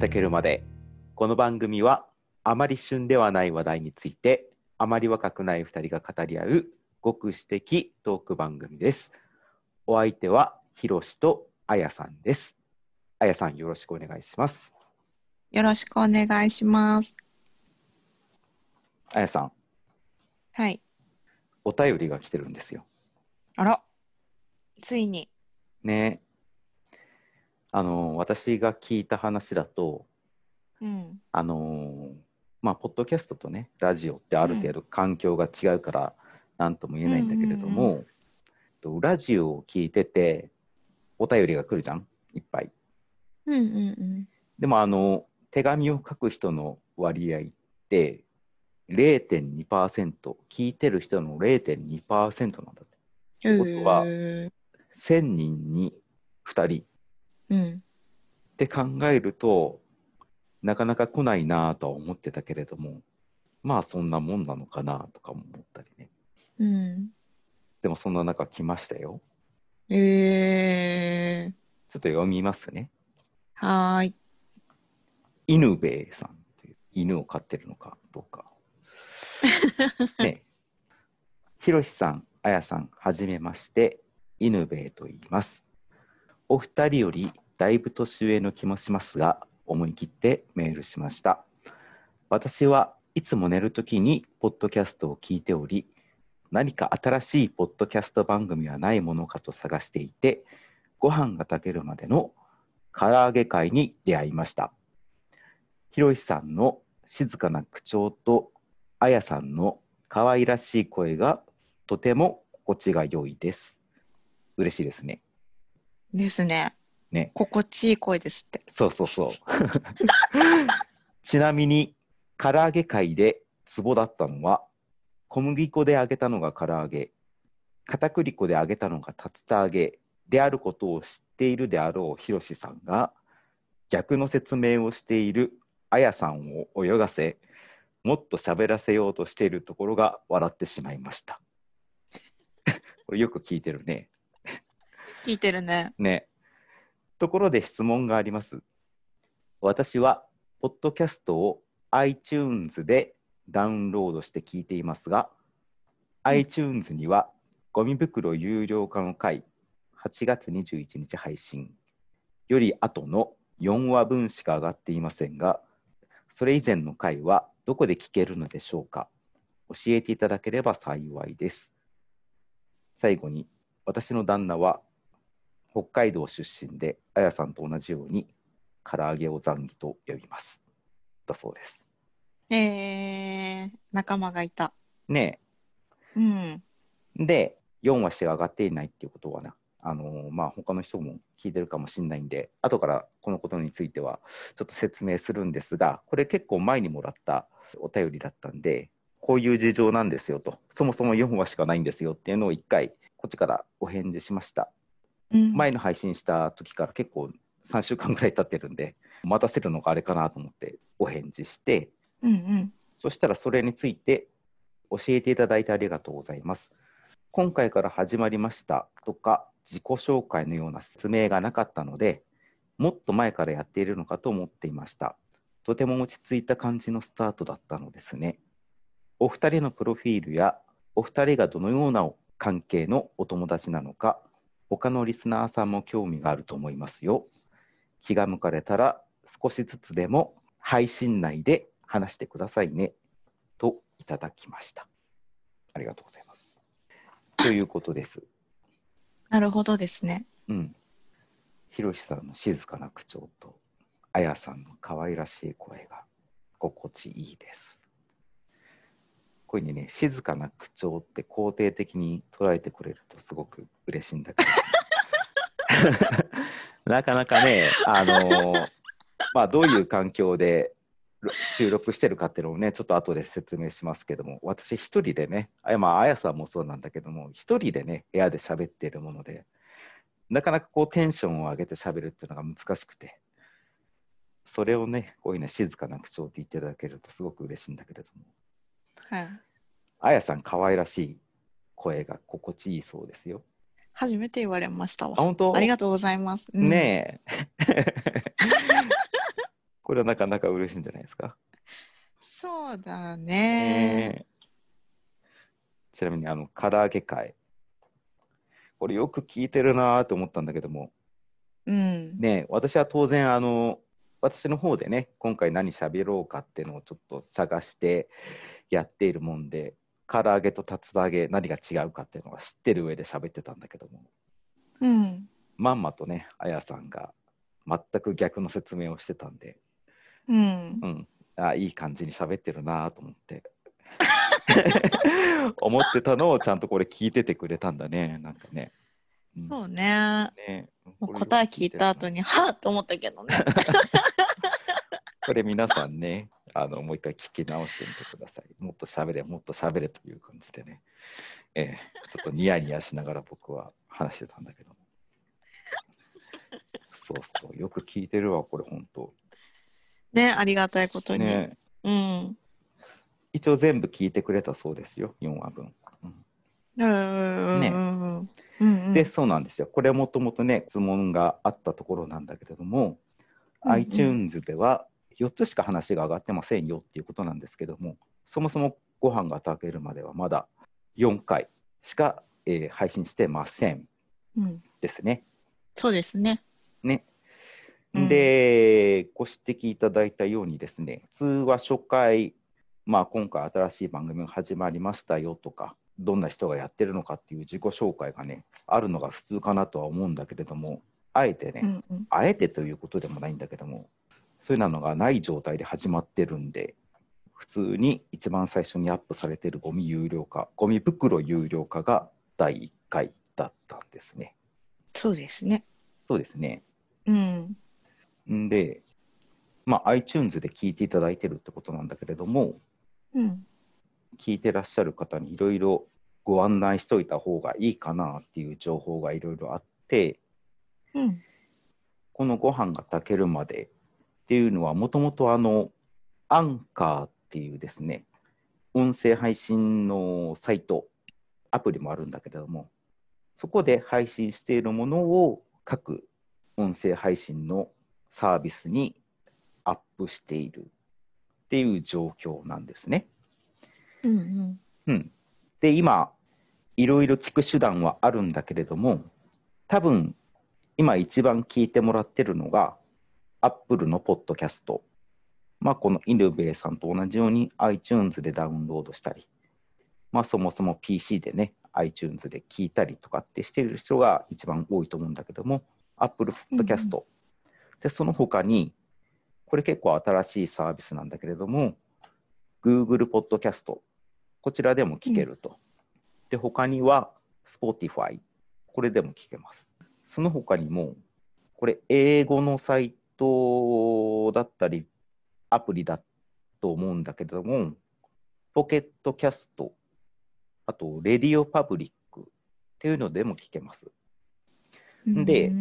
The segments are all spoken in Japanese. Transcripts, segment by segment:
炊けるまで。この番組はあまり旬ではない話題についてあまり若くない2人が語り合うごく私的トーク番組です。お相手はひろしとあやさんです。あやさんよろしくお願いします。よろしくお願いします。あやさん。はい。お便りが来てるんですよ。あら、ついに。ねあの私が聞いた話だとうん。あのまあポッドキャストとねラジオってある程度環境が違うから何とも言えないんだけれども、うんうんとラジオを聞いててお便りが来るじゃん？いっぱい。うんうんでもあの手紙を書く人の割合って0.2%聞いてる人の0.2%なんだって。うん。ことはへー。1000人に2人うん。って考えるとなかなか来ないなとは思ってたけれどもまあそんなもんなのかなとかも思ったりねうん。でもそんな中来ましたよえー。ちょっと読みますねはーい。犬兵衛さんという犬を飼ってるのかどうか ねひろしさんあやさんはじめまして犬兵衛と言いますお二人よりだいぶ年上の気もしますが思い切ってメールしました。私はいつも寝るときにポッドキャストを聞いており何か新しいポッドキャスト番組はないものかと探していてご飯が炊けるまでの唐揚げ会に出会いました。ひろしさんの静かな口調とあやさんの可愛らしい声がとても心地が良いです。嬉しいですね。ですね。ね心地いい声ですって。そうそうそう ちなみに唐揚げ会でツボだったのは小麦粉で揚げたのが唐揚げ片栗粉で揚げたのが竜田揚げであることを知っているであろうひろしさんが逆の説明をしているあやさんを泳がせもっと喋らせようとしているところが笑ってしまいました これよく聞いてるね聞いてるね。ね。ところで質問があります。私は、ポッドキャストを iTunes でダウンロードして聞いていますが、iTunes には、ゴミ袋有料化の回、8月21日配信より後の4話分しか上がっていませんが、それ以前の回はどこで聞けるのでしょうか教えていただければ幸いです。最後に、私の旦那は北海道出身で、あやさんと同じように、唐揚げをザンギと呼びます。だそうです。えー。仲間がいた。ねうん。え。で、4話しか上がっていないっていうことはな、あのーまあ、他の人も聞いてるかもしれないんで、後からこのことについてはちょっと説明するんですが、これ結構前にもらったお便りだったんで、こういう事情なんですよと、そもそも4話しかないんですよっていうのを1回、こっちからお返事しました。うん、前の配信した時から結構3週間ぐらい経ってるんで、待たせるのがあれかなと思ってお返事して、うんうん。そしたらそれについて教えていただいてありがとうございます。今回から始まりましたとか、自己紹介のような説明がなかったので、もっと前からやっているのかと思っていました。とても落ち着いた感じのスタートだったのですね。お二人のプロフィールや、お二人がどのような関係のお友達なのか、他のリスナーさんも興味があると思いますよ。気が向かれたら少しずつでも配信内で話してくださいね。といただきました。ありがとうございます。ということです。なるほどですね。うん。ひろしさんの静かな口調と、あやさんの可愛らしい声が心地いいです。こういうふうにね、静かな口調って肯定的に捉えてくれるとすごく嬉しいんだけど。なかなかね、あのまあ、どういう環境で収録してるかっていうのをね、ちょっと後で説明しますけども、私一人でね、あまあ、あやさんもそうなんだけども、一人でね、部屋で喋っているもので、なかなかこうテンションを上げて喋るっていうのが難しくて、それをね、こういうね、静かな口調って言っていただけるとすごく嬉しいんだけれども、はい。あやさん可愛らしい声が心地いいそうですよ。初めて言われましたあ、わ。本当？ありがとうございます。うんねえ。これはなかなか嬉しいんじゃないですか？そうだね。えちなみに、あの、唐揚げ会。これよく聞いてるなーと思ったんだけども、うん。ね、私は当然、あの、私の方でね、今回何喋ろうかっていうのをちょっと探してやっているもんで、唐揚げと竜田揚げ何が違うかっていうのは知ってる上で喋ってたんだけども、うん。まんまとね、あやさんが全く逆の説明をしてたんで、うんう。ん、あいい感じに喋ってるなと思って。思ってたのをちゃんとこれ聞いててくれたんだね、なんかね。うんそうね。ね答え聞いた後に、はっと思ったけどね。これ皆さんね、あのもう一回聞き直してみてください。もっと喋れ、もっと喋れという感じでね、ええちょっとニヤニヤしながら僕は話してたんだけど。そうそう、よく聞いてるわ、これ本当。ね、ありがたいことに。ね、うん。一応全部聞いてくれたそうですよ、4話分。う。ねうんうん。で、そうなんですよ。これはもともとね、質問があったところなんだけれども、うんうん iTunes では4つしか話が上がってませんよっていうことなんですけども、そもそもご飯が炊けるまではまだ4回しか、えー配信してませんうん。ですね。そうですね。ね。うんで、ご指摘いただいたようにですね、普通は初回、まあ、今回新しい番組が始まりましたよとか、どんな人がやってるのかっていう自己紹介がね、あるのが普通かなとは思うんだけれども、あえてね、うんうん。あえてということでもないんだけども、そういうのがない状態で始まってるんで、普通に一番最初にアップされてるゴミ有料化、ゴミ袋有料化が第1回だったんですね。そうですね。そうですね。うん。んで、まあ、iTunes で聞いていただいてるってことなんだけれども、うん。聞いてらっしゃる方にいろいろご案内しといた方がいいかなっていう情報がいろいろあって、うん。このご飯が炊けるまでっていうのは、もともとあの、アンカーっていうですね、音声配信のサイト、アプリもあるんだけれども、そこで配信しているものを各音声配信のサービスにアップしているっていう状況なんですね。うんうん。うん、で、今、いろいろ聞く手段はあるんだけれども、多分今一番聞いてもらってるのが、Apple のポッドキャスト。まあ、このイヌベイさんと同じように iTunes でダウンロードしたり、まあ、そもそも PC でね、iTunes で聞いたりとかってしてる人が一番多いと思うんだけども、Apple ポッドキャスト。で、その他に、これ結構新しいサービスなんだけれども、Google ポッドキャスト。こちらでも聞けると。で、他には Spotify。これでも聞けます。その他にも、これ英語のサイトだったり、アプリだと思うんだけれども、ポケットキャスト、あと、レディオパブリックっていうのでも聞けます。で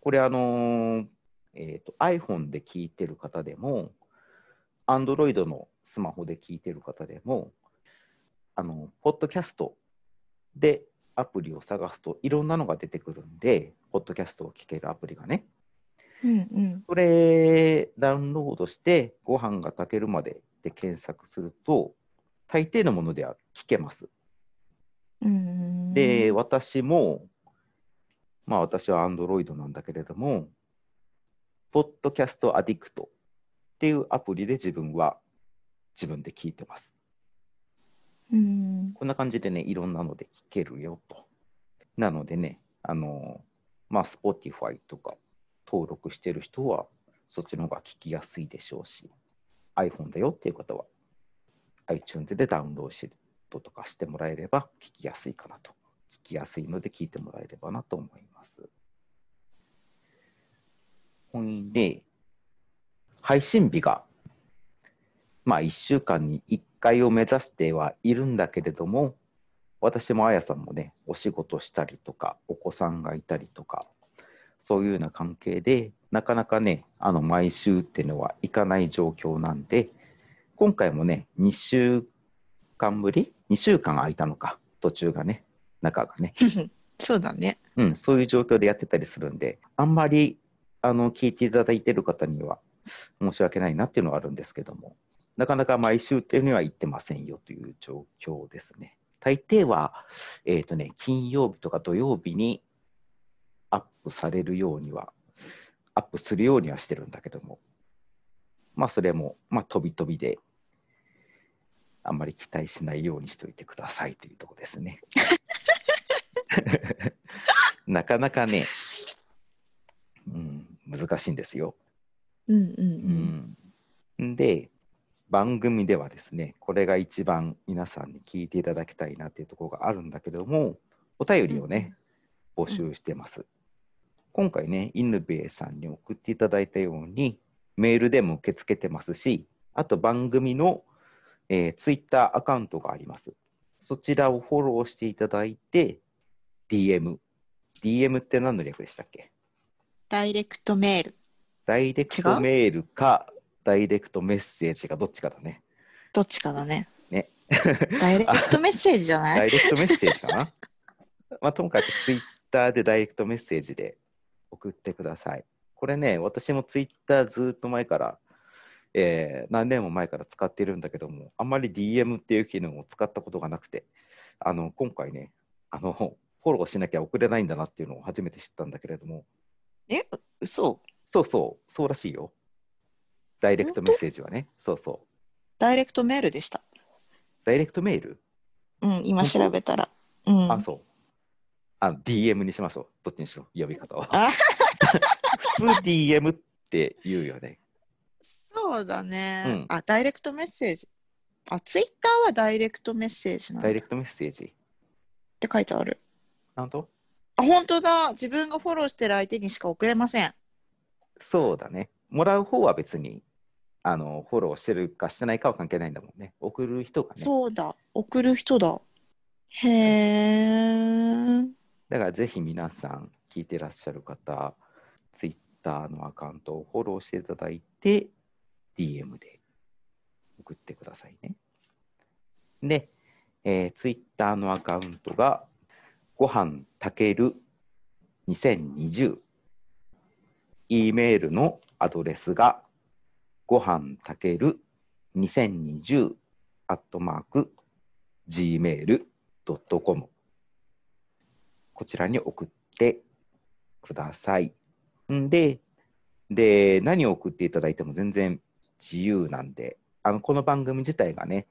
これ、あのーえーと iPhone で聞いてる方でも、Android のスマホで聞いてる方でも、あの、ポッドキャストでアプリを探すといろんなのが出てくるんで、ポッドキャストを聞けるアプリがね。うんうん。それ、ダウンロードして、ご飯が炊けるまでで検索すると、大抵のものでは聞けます。うん。で、私も、まあ私は Android なんだけれども、ポッドキャストアディクトっていうアプリで自分は自分で聞いてます。うん。こんな感じでね、いろんなので聞けるよと。なのでね、あの、まあ Spotify とか登録してる人は、そっちの方が聞きやすいでしょうし、iPhone だよっていう方は、iTunes でダウンロードとかしてもらえれば聞きやすいかなと。聞きやすいので聞いてもらえればなと思います。ほんで、配信日が、まあ1週間に1回を目指してはいるんだけれども、私もあやさんもね、お仕事したりとか、お子さんがいたりとか、そういうような関係で、なかなかね、あの毎週っていうのはいかない状況なんで、今回もね、2週間ぶり ?2 週間空いたのか、途中がね、中がね。そうだね。うん、そういう状況でやってたりするんで、あんまりあの聞いていただいてる方には申し訳ないなっていうのはあるんですけども、なかなか毎週っていうには言ってませんよという状況ですね。大抵は、えっ、とね、金曜日とか土曜日にアップされるようには、アップするようにはしてるんだけども、まあそれも、まあ飛び飛びで、あんまり期待しないようにしておいてくださいというところですね。なかなかね、うん、難しいんですよ。うんうんうん、で、番組ではですね、これが一番皆さんに聞いていただきたいなっていうところがあるんだけども、お便りをね、募集してます。今回ね、犬兵衛さんに送っていただいたように、メールでも受け付けてますし、あと番組の、えー、ツイッターアカウントがあります。そちらをフォローしていただいて、DM。DM って何の略でしたっけ？ダイレクトメール。ダイレクトメールか、ダイレクトメッセージかどっちかだね。どっちかだね。ね。ダイレクトメッセージじゃない？ダイレクトメッセージかな？まあ、ともかくツイッターでダイレクトメッセージで送ってください。これね、私もツイッターずっと前から、えー何年も前から使っているんだけども、あんまり DM っていう機能を使ったことがなくて、あの今回ねあの、フォローしなきゃ送れないんだなっていうのを初めて知ったんだけれども、え、嘘？そうそう、そうらしいよ。ダイレクトメッセージはね、そうそう。ダイレクトメールでした。ダイレクトメール、うん、今調べたら。うん。あ、そう。あ DM にしましょう。どっちにしろ、呼び方は。あ普通 DM って言うよね。そうだね、うんあ、ダイレクトメッセージ。あ、ツイッターはダイレクトメッセージなんだっダイレクトメッセージ。て書いてある。なんと？あ、本当だ。自分がフォローしてる相手にしか送れません。そうだね。もらう方は別に、あの、フォローしてるかしてないかは関係ないんだもんね。送る人がね。そうだ。送る人だ。へえ。だからぜひ皆さん、聞いてらっしゃる方、ツイッターのアカウントをフォローしていただいて、DM で送ってくださいね。で、えー、ツイッターのアカウントが、ごはんたける2020。e メールのアドレスが、ごはんたける2020アットマーク gmail.com こちらに送ってください。んで、で、何を送っていただいても全然自由なんで、あのこの番組自体がね、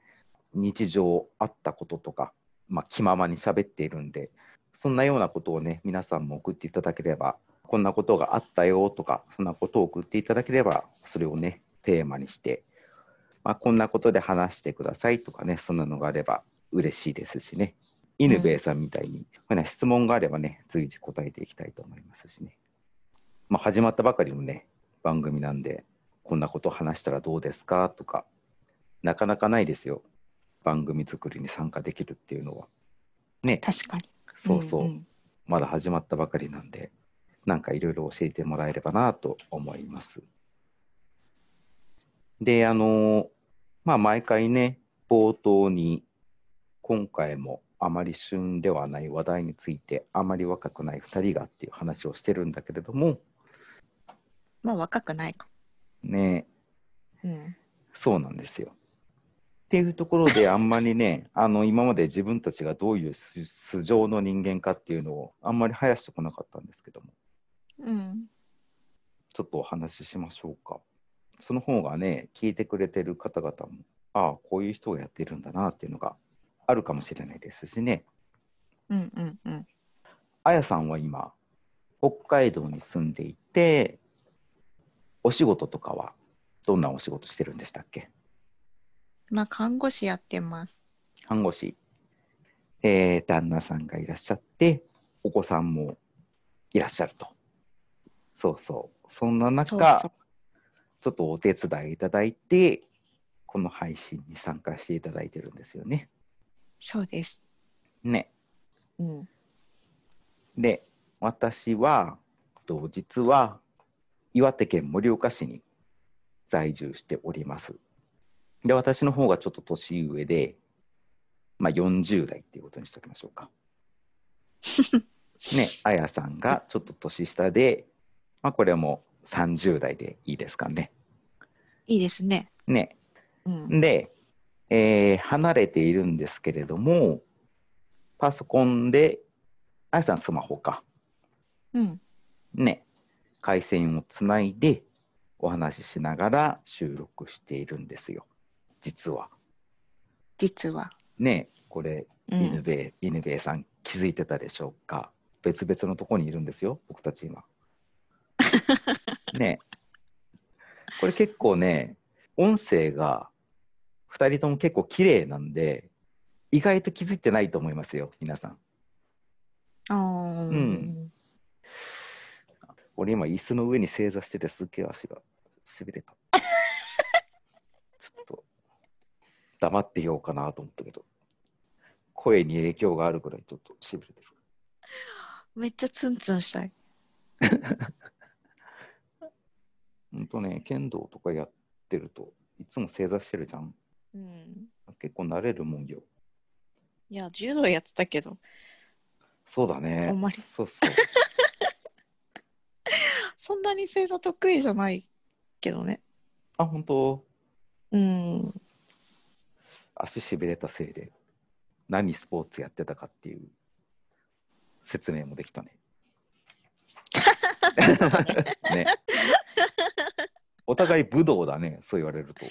日常あったこととか、まあ、気ままに喋っているんで、そんなようなことをね、皆さんも送っていただければ、こんなことがあったよとか、そんなことを送っていただければ、それをね、テーマにして、まあ、こんなことで話してくださいとかね、そんなのがあれば嬉しいですしね。犬兵衛さんみたいに、こんな質問があればね、随時答えていきたいと思いますしね。まあ、始まったばかりのね、番組なんで、こんなこと話したらどうですかとか、なかなかないですよ。番組作りに参加できるっていうのは。ね、確かに。そうそう、んんまだ始まったばかりなんで、なんかいろいろ教えてもらえればなと思います。で、あの、まあ、毎回ね、冒頭に、今回もあまり旬ではない話題について、あまり若くない2人がっていう話をしてるんだけれども、まあ若くないか。ね、うん。そうなんですよ。っていうところで、あんまりね、あの今まで自分たちがどういう素素性の人間かっていうのをあんまり生やしてこなかったんですけども、うん。ちょっとお話ししましょうか。その方がね、聞いてくれてる方々も、ああ、こういう人がやっているんだなっていうのがあるかもしれないですしね。うんうんうん。あやさんは今、北海道に住んでいて、お仕事とかはどんなお仕事してるんでしたっけ？まあ看護師やってます。看護師、えー旦那さんがいらっしゃって、お子さんもいらっしゃると。そうそう。そんな中、そうそう。ちょっとお手伝いいただいて、この配信に参加していただいてるんですよね。そうです。ね。うん。で、私は、と実は、岩手県盛岡市に在住しております。で、私の方がちょっと年上で、まあ40代っていうことにしておきましょうか。ね、あやさんがちょっと年下で、まあこれはもう30代でいいですかね。いいですね。ね。うん。で、えー離れているんですけれども、パソコンで、あやさんスマホか。うん。ね。回線をつないでお話ししながら収録しているんですよ。実は。実は。ね。これ、うん犬兵衛、犬兵衛さん気づいてたでしょうか？別々のところにいるんですよ、僕たち今。ね。これ結構ね、音声が2人とも結構綺麗なんで、意外と気づいてないと思いますよ、皆さん。あーうん俺今椅子の上に正座しててすっげえ足がしびれた。ちょっと黙ってようかなと思ったけど、声に影響があるぐらいちょっとしびれてる。めっちゃツンツンしたい。ほんとね、剣道とかやってるといつも正座してるじゃん。うん。結構慣れるもんよ。いや、柔道やってたけど、そうだねあんまり。そうそう。そんなに正座得意じゃないけどね。あ、本当？うん。足しびれたせいで何スポーツやってたかっていう説明もできたね。ね。お互い武道だね、そう言われると。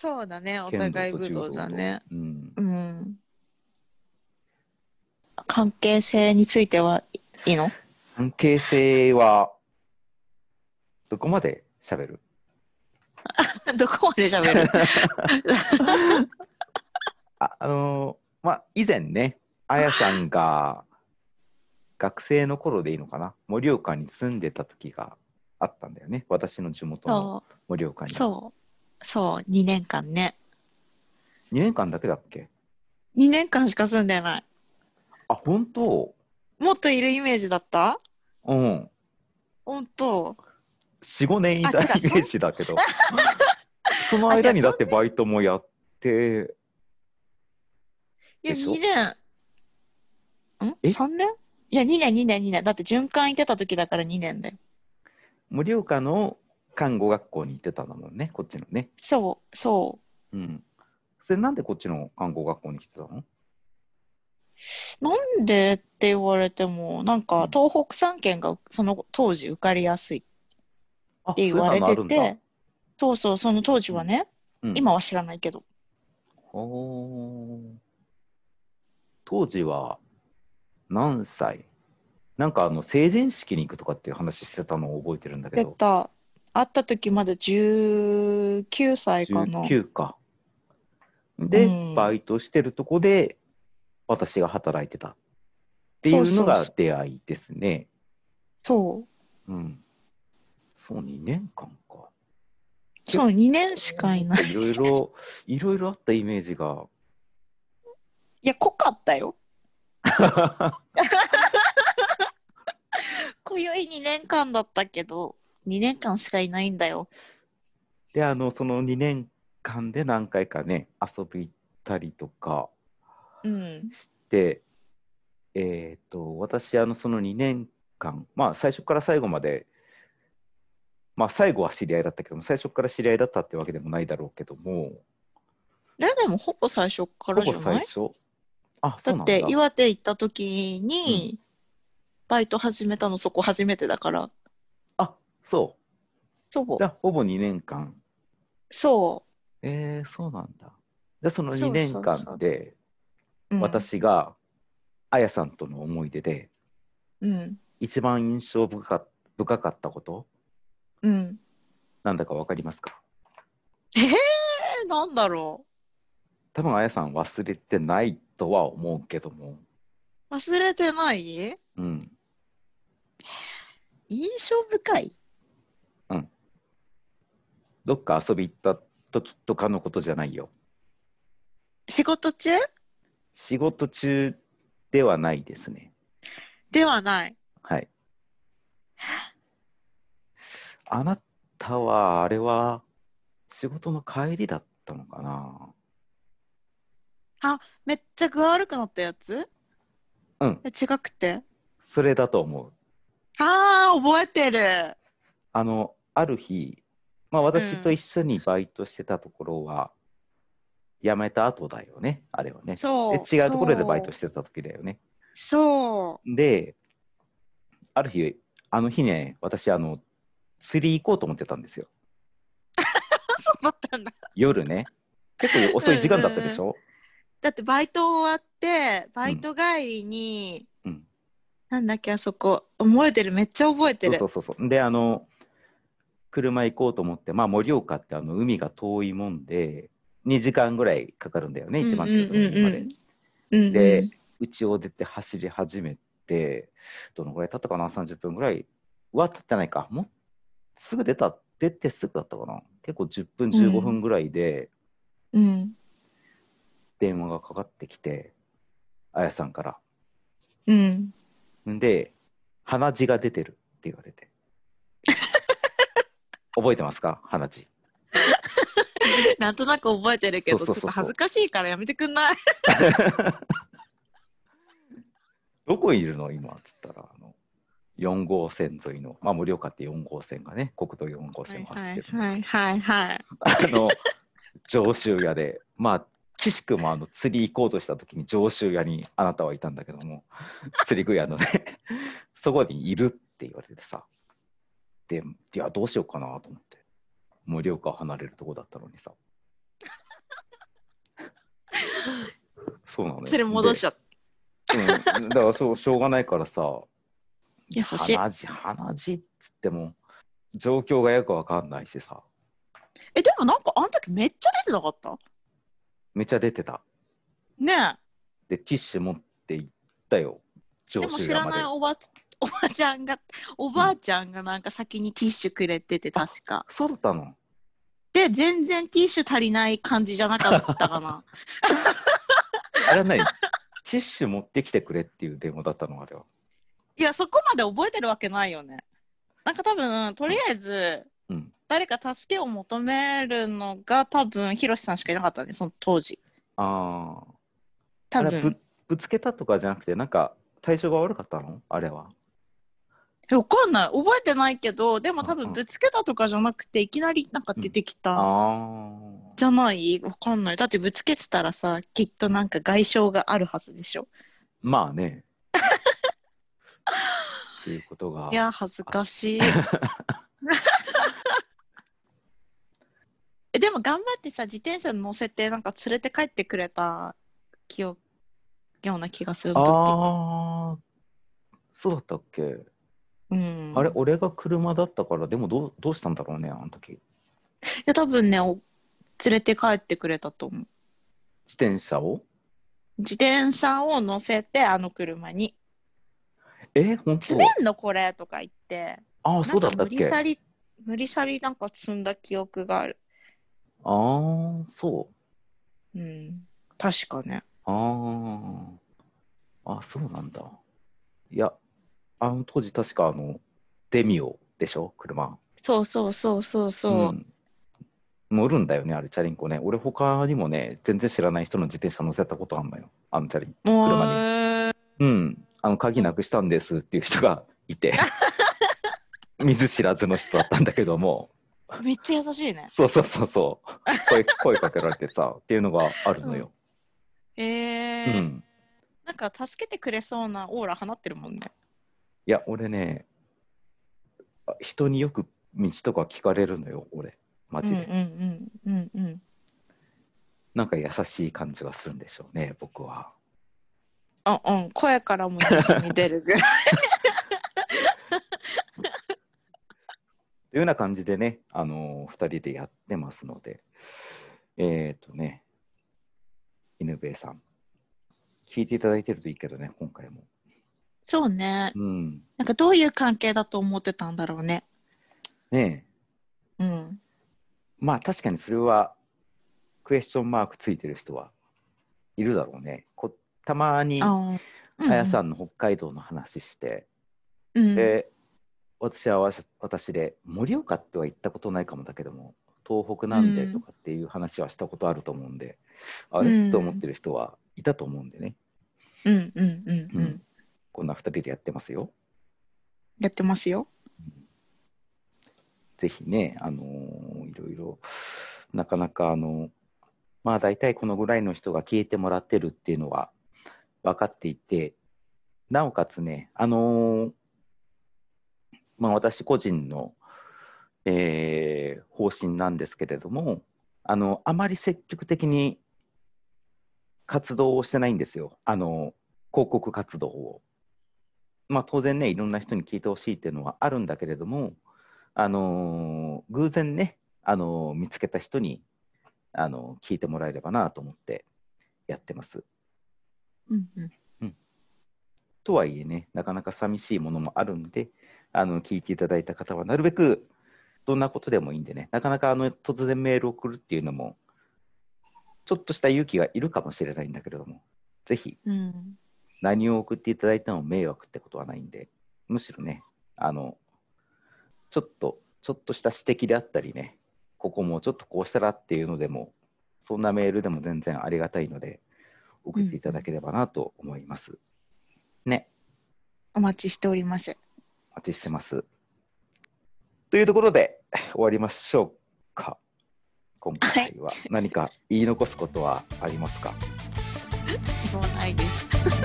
そうだね、お剣互い武道だね。とうん。うん。関係性についてはいいの？関係性は、どこまで喋る？どこまで喋る？あ、あのーまあ、以前ね、あやさんが学生の頃でいいのかな、盛岡に住んでた時があったんだよね、私の地元のそ盛岡に。う、そう、そう、2年間ね。2年間だけだっけ？2年間しか住んでない。あ、本当？もっといるイメージだった？うん。本当？4、5年いたイあ違うメージだけど。その間にだってバイトもやって、いや、でしょ？2年。ん？え ?3 年？いや、2年、2年、2年。だって循環行ってた時だから2年だよ。盛岡の看護学校に行ってたんだもんね、こっちのね。そう、そう。うん。それなんでこっちの看護学校に来てたの？なんでって言われても、なんか東北3県がその当時受かりやすいっあて言われてて、そうそう、その当時はね、だうん。今は知らないけど。ほー。当時は何歳？なんかあの成人式に行くとかっていう話してたのを覚えてるんだけど、出た、会った時まで19歳かな。19か。で、うんバイトしてるとこで私が働いてたっていうのがそうそう出会いですね。そう。うん。そう、2年間か。そう、2年しかいない。いろいろ、いろいろあったイメージが。いや、濃かったよ。今宵2年間だったけど、2年間しかいないんだよ。で、あの、その2年間で何回かね、遊び行ったりとかうん。して、えっ、と、私、あの、その2年間、まあ、最初から最後まで、まあ、最後は知り合いだったけども、最初から知り合いだったってわけでもないだろうけども、ででもほぼ最初からじほゃない？ぼ最初。あ、そうなんだ。だって岩手行った時に、バイト始めたのそこ初めてだから。あ、そう。そうじゃ。あ、ほぼ2年間。そえー、そうなんだ。じゃあ、その2そう年間で、私が、あやさんとの思い出で、うん。一番印象深か深かったこと、うん。なんだかわかりますか？えー、なんだろ多分あやさん忘れてないとは思うけども、う。忘れてない？うん。印象深い？どっか遊び行った時とかのことじゃないよ。仕事中？仕事中ではないですね。ではない。はい。あなたは、あれは、仕事の帰りだったのかな？めっちゃ具悪くなったやつ？うん、え違くて？それだと思う。あー、覚えてる。あの、ある日、まあ私と一緒にバイトしてたところは、辞めた後だよね、あれはね。そう。で違うところでバイトて。してた時だよね。そう。で、ある日、あの日ね、私、あの、釣り行こうと思ってたんですよ。そうだったんだ。夜ね。結構遅い時間だったでしょ、だってバイト終わって、バイト帰りに、うんなんだっけ、あそこ、覚えてる、めっちゃ覚えてる。そうそうそうそう。で、あの、車行こうと思って、まあ、盛岡ってあの海が遠いもんで、2時間ぐらいかかるんだよね、一番近くの海まで。うんうんで、家を出て走り始めて、どのぐらい経ったかな、30分ぐらいは経ってないか、もうすぐ出た、出てすぐだったかな、結構10分、15分ぐらいでうん。電話がかかってきて、あやさんから。うん。んで、鼻血が出てるって言われて。覚えてますか？鼻血。なんとなく覚えてるけど、ちょっと恥ずかしいからやめてくんない？どこいるの？今っつったら、あの、4号線沿いの、まあ、盛岡って4号線がね、国道4号線を走ってる、はいはいはい。あの、上州屋で、まあ、岸くもあの釣り行こうとした時に上州屋にあなたはいたんだけども、釣り具屋のね、そこにいるって言われてさ、で、いや、どうしようかなと思って、盛岡離れるとこだったのにさ。そうなのよ。それ戻しちゃった。うん、だからそうしょうがないからさ、優しい。鼻血、鼻血っつっても、状況がよくわかんないしさ、え、でもなんかあの時めっちゃ出てなかった？めっちゃ出てた。ねで、ティッシュ持って行ったよ、でも知らない。おばおばちゃんが、おばあちゃんがなんか先にティッシュくれてて確か。そうだったの？で、全然ティッシュ足りない感じじゃなかったかな。あれは何ティッシュ持ってきてくれっていう電話だったのあれは。いや、そこまで覚えてるわけないよね。なんか多分、とりあえず、うん。誰か助けを求めるのが多分、ひろしさんしかいなかったね、その当時。ああ。多分。ぶつけたとかじゃなくて、なんか対象が悪かったの？あれは。え、わかんない。覚えてないけど、でも多分ぶつけたとかじゃなくて、いきなりなんか出てきた。じゃない？わかんない。だってぶつけてたらさ、きっとなんか外傷があるはずでしょ。まあね。っていうことが。いや、恥ずかしい。えでも頑張ってさ、自転車に乗せてなんか連れて帰ってくれた記憶ような気がする時。ああ。そうだったっけ、うん、あれ、俺が車だったから、でもどうどうしたんだろうね、あの時。いや、多分ね、お連れて帰ってくれたと思う。自転車を？自転車を乗せて、あの車に。え、本当？詰めんのこれ？とか言って、ああ、そうだったっなんか無理けさり、無理さりなんか積んだ記憶がある。ああ、そう。うん。確かね。ああ。あ、そうなんだ。いや、あの当時確かあの、デミオでしょ、車。そうそうそうそうそう。ん乗るんだよね、あれ、チャリンコね。俺、他にもね、全然知らない人の自転車乗せたことあるのよ、あのチャリン。車うん。あの、鍵なくしたんですっていう人がいて、見ず知らずの人だったんだけども、めっちゃ優しいね。そうそうそうそう、声声かけられてさ、っていうのがあるのよ。えーうん。なんか助けてくれそうなオーラ放ってるもんね。いや、俺ね、あ人によく道とか聞かれるのよ、俺、マジで。うんうんうんうんうん。なんか優しい感じがするんでしょうね、僕は。あうん、声からもに出るぐらい。というような感じでね、あのー、2人でやってますので、えっ、とね、犬兵衛さん、聞いていただいてるといいけどね、今回も。そうね。うん。なんかどういう関係だと思ってたんだろうね。ねえ、うん。まあ確かにそれは、クエスチョンマークついてる人はいるだろうね。こたまに、ああやさん。んの北海道の話して、うん、で、私は私で、盛岡っては行ったことないかもだけども、東北なんでとかっていう話はしたことあると思うんで、あれ？うんって思ってる人はいたと思うんでね、うんうんうんううんん。こんな2人でやってますよ。やってますよ。ぜひね、あのーいろいろ、なかなかあの、まあ大体このぐらいの人が聞いてもらってるっていうのは分かっていて、なおかつね、あのーまあ私個人の、えー方針なんですけれども、あの、あまり積極的に活動をしてないんですよ。あの、広告活動を。まあ当然ね、いろんな人に聞いてほしいっていうのはあるんだけれども、あのー偶然ね、あのー見つけた人に、あのー聞いてもらえればなと思ってやってます。うんうん。とはいえね、なかなか寂しいものもあるんで、あの聞いていただいた方は、なるべくどんなことでもいいんでね、なかなかあの突然メールを送るっていうのも、ちょっとした勇気がいるかもしれないんだけれども、ぜひうん。何を送っていただいても迷惑ってことはないんで、むしろね、あの、ちょっと、ちょっとした指摘であったりね、ここもちょっとこうしたらっていうのでも、そんなメールでも全然ありがたいので、送っていただければなと思います。ね。お待ちしております。お待ちしてます。というところで終わりましょうか。今回は何か言い残すことはありますか、もうないです。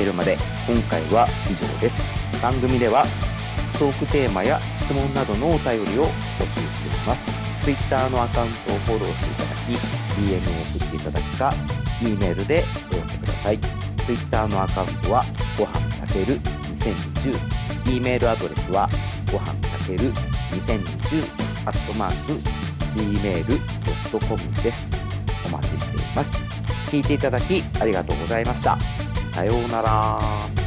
けるまで今回は以上です。番組ではトークテーマや質問などのお便りを募集しています。Twitter のアカウントをフォローしていただき、DM を送っていただくか、E メールでお寄せください。Twitter のアカウントはご飯炊ける2020。E メールアドレスはご飯炊ける2020アットマーク gmail.com です。お待ちしています。聞いていただきありがとうございました。さようなら。